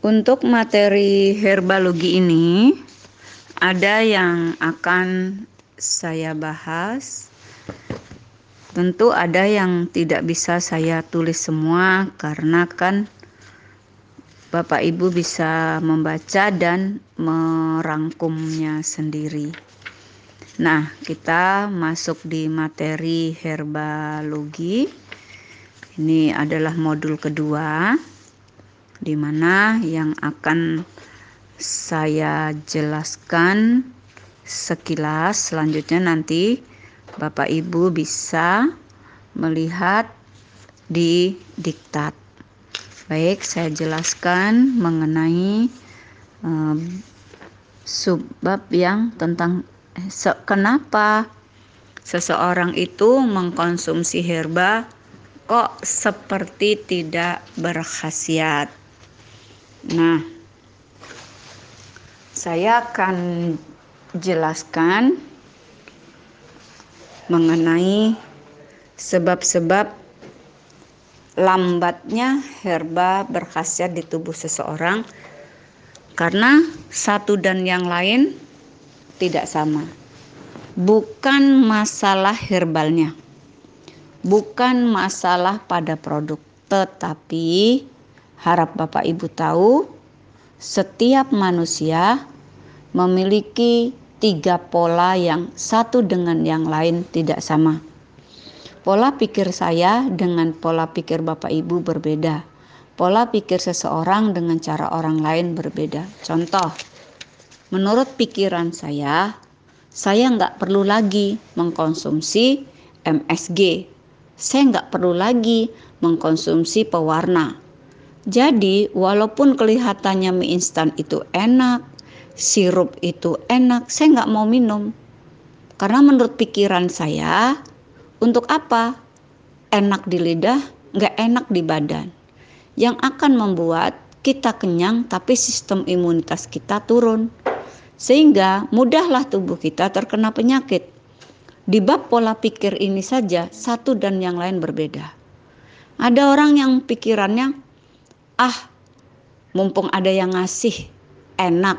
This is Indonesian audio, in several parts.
Untuk materi herbalogi ini ada yang akan saya bahas. Tentu ada yang tidak bisa saya tulis semua karena kan Bapak Ibu bisa membaca dan merangkumnya sendiri. Nah, kita masuk di materi herbalogi. Ini adalah modul kedua di mana yang akan saya jelaskan sekilas. Selanjutnya nanti Bapak Ibu bisa melihat di diktat. Baik, saya jelaskan mengenai um, subbab yang tentang eh, se kenapa seseorang itu mengkonsumsi herba kok seperti tidak berkhasiat. Nah, saya akan jelaskan mengenai sebab-sebab lambatnya herba berkhasiat di tubuh seseorang karena satu dan yang lain tidak sama. Bukan masalah herbalnya. Bukan masalah pada produk, tetapi Harap Bapak Ibu tahu, setiap manusia memiliki tiga pola yang satu dengan yang lain tidak sama. Pola pikir saya dengan pola pikir Bapak Ibu berbeda. Pola pikir seseorang dengan cara orang lain berbeda. Contoh, menurut pikiran saya, saya nggak perlu lagi mengkonsumsi MSG. Saya nggak perlu lagi mengkonsumsi pewarna jadi, walaupun kelihatannya mie instan itu enak, sirup itu enak, saya nggak mau minum. Karena menurut pikiran saya, untuk apa? Enak di lidah, nggak enak di badan. Yang akan membuat kita kenyang tapi sistem imunitas kita turun. Sehingga mudahlah tubuh kita terkena penyakit. Di bab pola pikir ini saja, satu dan yang lain berbeda. Ada orang yang pikirannya ah mumpung ada yang ngasih enak.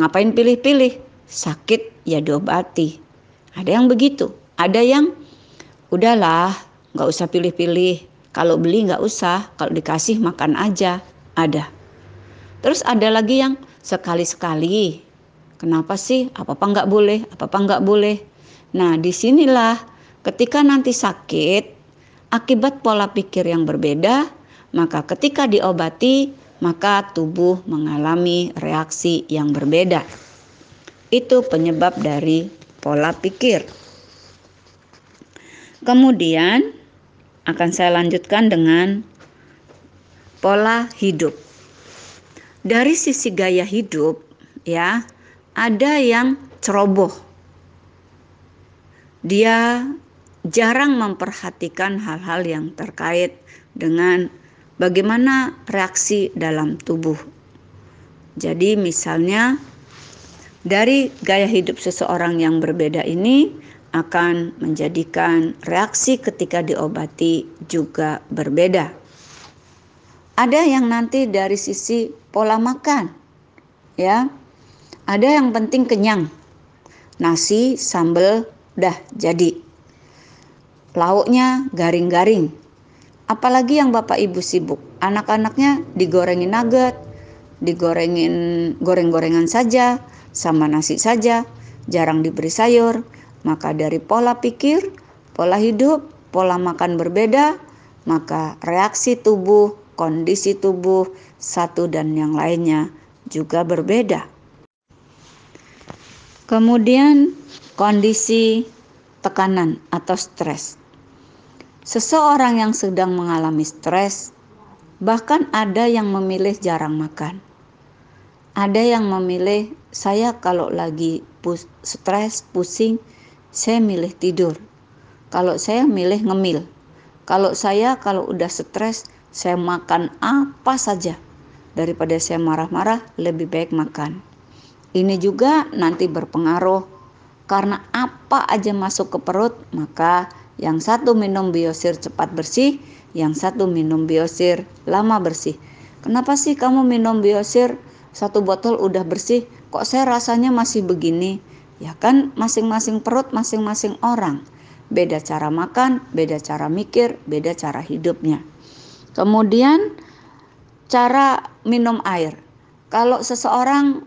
Ngapain pilih-pilih? Sakit ya diobati. Ada yang begitu ada yang udahlah nggak usah pilih-pilih. Kalau beli nggak usah kalau dikasih makan aja. Ada. Terus ada lagi yang sekali-sekali. Kenapa sih? Apa apa nggak boleh apa apa nggak boleh. Nah di sinilah ketika nanti sakit akibat pola pikir yang berbeda maka ketika diobati, maka tubuh mengalami reaksi yang berbeda. Itu penyebab dari pola pikir. Kemudian akan saya lanjutkan dengan pola hidup. Dari sisi gaya hidup ya, ada yang ceroboh. Dia jarang memperhatikan hal-hal yang terkait dengan bagaimana reaksi dalam tubuh. Jadi misalnya dari gaya hidup seseorang yang berbeda ini akan menjadikan reaksi ketika diobati juga berbeda. Ada yang nanti dari sisi pola makan. Ya. Ada yang penting kenyang. Nasi, sambal, dah jadi. Lauknya garing-garing, Apalagi yang Bapak Ibu sibuk, anak-anaknya digorengin nugget, digorengin goreng-gorengan saja, sama nasi saja, jarang diberi sayur. Maka dari pola pikir, pola hidup, pola makan berbeda, maka reaksi tubuh, kondisi tubuh satu dan yang lainnya juga berbeda. Kemudian kondisi tekanan atau stres. Seseorang yang sedang mengalami stres, bahkan ada yang memilih jarang makan. Ada yang memilih, saya kalau lagi pus stres, pusing, saya milih tidur. Kalau saya milih ngemil. Kalau saya kalau udah stres, saya makan apa saja. Daripada saya marah-marah, lebih baik makan. Ini juga nanti berpengaruh karena apa aja masuk ke perut, maka yang satu minum biosir cepat bersih, yang satu minum biosir lama bersih. kenapa sih kamu minum biosir? Satu botol udah bersih kok saya rasanya masih begini? Ya kan masing-masing perut masing-masing orang. Beda cara makan beda cara mikir beda cara hidupnya. Kemudian cara minum air. Kalau seseorang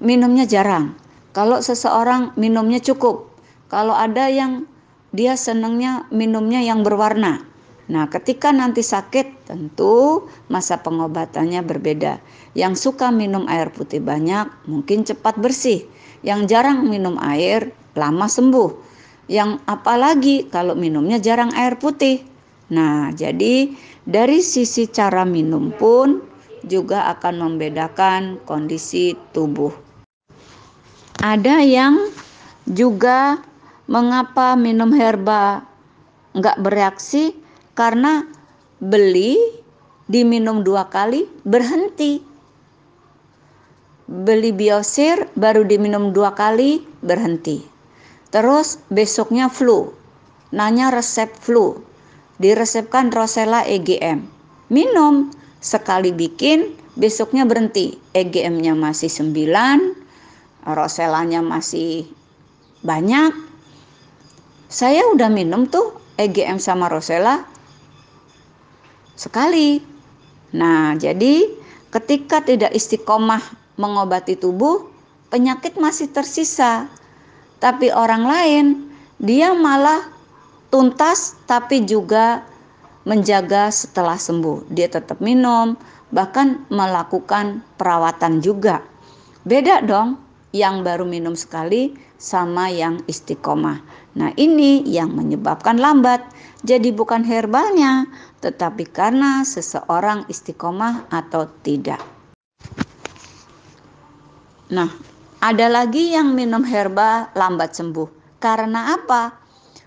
minumnya jarang kalau seseorang minumnya cukup kalau ada yang dia senangnya minumnya yang berwarna Nah, ketika nanti sakit, tentu masa pengobatannya berbeda. Yang suka minum air putih banyak, mungkin cepat bersih. Yang jarang minum air, lama sembuh. Yang apalagi kalau minumnya jarang air putih. Nah, jadi dari sisi cara minum pun juga akan membedakan kondisi tubuh. Ada yang juga mengapa minum herba nggak bereaksi? Karena beli diminum dua kali berhenti. Beli biosir baru diminum dua kali berhenti. Terus besoknya flu. Nanya resep flu. Diresepkan Rosella EGM minum. Sekali bikin besoknya berhenti. EGM-nya masih 9 Rosellanya masih banyak saya udah minum tuh EGM sama Rosella sekali. Nah, jadi ketika tidak istiqomah mengobati tubuh, penyakit masih tersisa. Tapi orang lain dia malah tuntas tapi juga menjaga setelah sembuh. Dia tetap minum, bahkan melakukan perawatan juga. Beda dong yang baru minum sekali sama yang istiqomah. Nah, ini yang menyebabkan lambat. Jadi bukan herbalnya, tetapi karena seseorang istiqomah atau tidak. Nah, ada lagi yang minum herba lambat sembuh. Karena apa?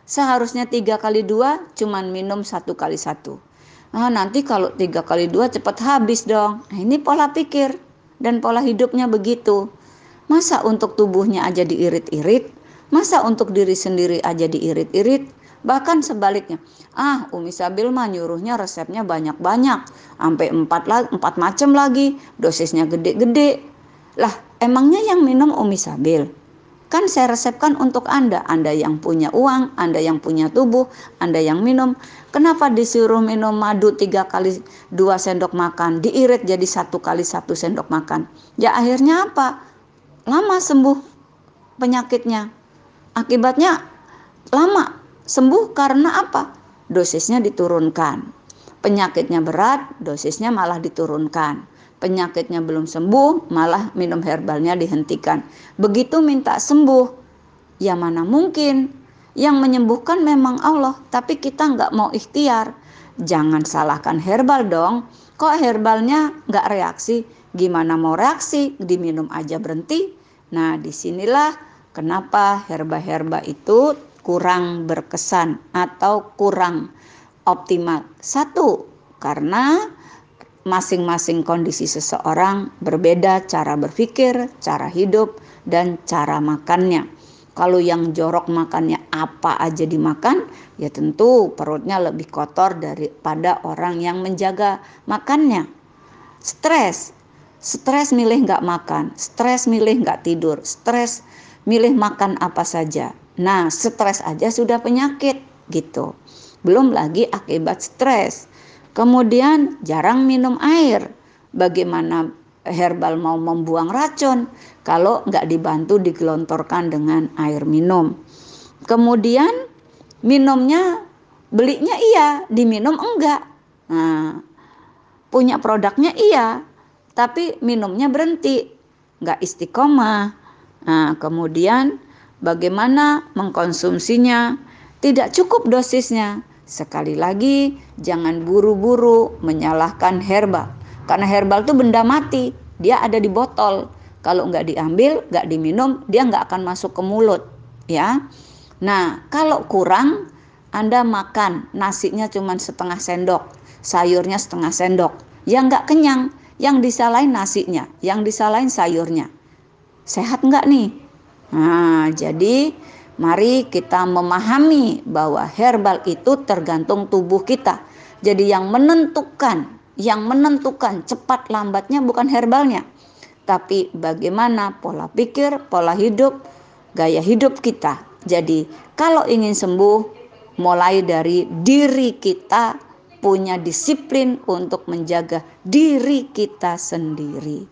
Seharusnya tiga kali dua, cuman minum satu kali satu. Nah, nanti kalau tiga kali dua cepat habis dong. Nah, ini pola pikir dan pola hidupnya begitu. Masa untuk tubuhnya aja diirit-irit? Masa untuk diri sendiri aja diirit-irit? Bahkan sebaliknya, ah Umi Sabil mah nyuruhnya resepnya banyak-banyak, sampai empat, empat macam lagi, dosisnya gede-gede. Lah emangnya yang minum Umi Sabil? Kan saya resepkan untuk Anda, Anda yang punya uang, Anda yang punya tubuh, Anda yang minum. Kenapa disuruh minum madu tiga kali dua sendok makan, diirit jadi satu kali satu sendok makan? Ya akhirnya apa? Lama sembuh penyakitnya. Akibatnya lama Sembuh karena apa? Dosisnya diturunkan. Penyakitnya berat, dosisnya malah diturunkan. Penyakitnya belum sembuh, malah minum herbalnya dihentikan. Begitu minta sembuh, ya mana mungkin. Yang menyembuhkan memang Allah, tapi kita nggak mau ikhtiar. Jangan salahkan herbal dong. Kok herbalnya nggak reaksi? Gimana mau reaksi? Diminum aja berhenti. Nah, di sinilah kenapa herba-herba itu kurang berkesan atau kurang optimal. Satu, karena masing-masing kondisi seseorang berbeda cara berpikir, cara hidup, dan cara makannya. Kalau yang jorok makannya apa aja dimakan, ya tentu perutnya lebih kotor daripada orang yang menjaga makannya. Stres, stres milih nggak makan, stres milih nggak tidur, stres milih makan apa saja. Nah, stres aja sudah penyakit gitu. Belum lagi akibat stres. Kemudian jarang minum air. Bagaimana herbal mau membuang racun kalau nggak dibantu digelontorkan dengan air minum. Kemudian minumnya belinya iya, diminum enggak. Nah, punya produknya iya, tapi minumnya berhenti, nggak istiqomah. Nah, kemudian bagaimana mengkonsumsinya, tidak cukup dosisnya. Sekali lagi, jangan buru-buru menyalahkan herbal. Karena herbal itu benda mati, dia ada di botol. Kalau nggak diambil, nggak diminum, dia nggak akan masuk ke mulut. Ya, Nah, kalau kurang, Anda makan nasinya cuma setengah sendok, sayurnya setengah sendok. Yang nggak kenyang, yang disalahin nasinya, yang disalahin sayurnya. Sehat nggak nih? Nah, jadi mari kita memahami bahwa herbal itu tergantung tubuh kita. Jadi yang menentukan yang menentukan cepat lambatnya bukan herbalnya, tapi bagaimana pola pikir, pola hidup, gaya hidup kita. Jadi, kalau ingin sembuh, mulai dari diri kita punya disiplin untuk menjaga diri kita sendiri.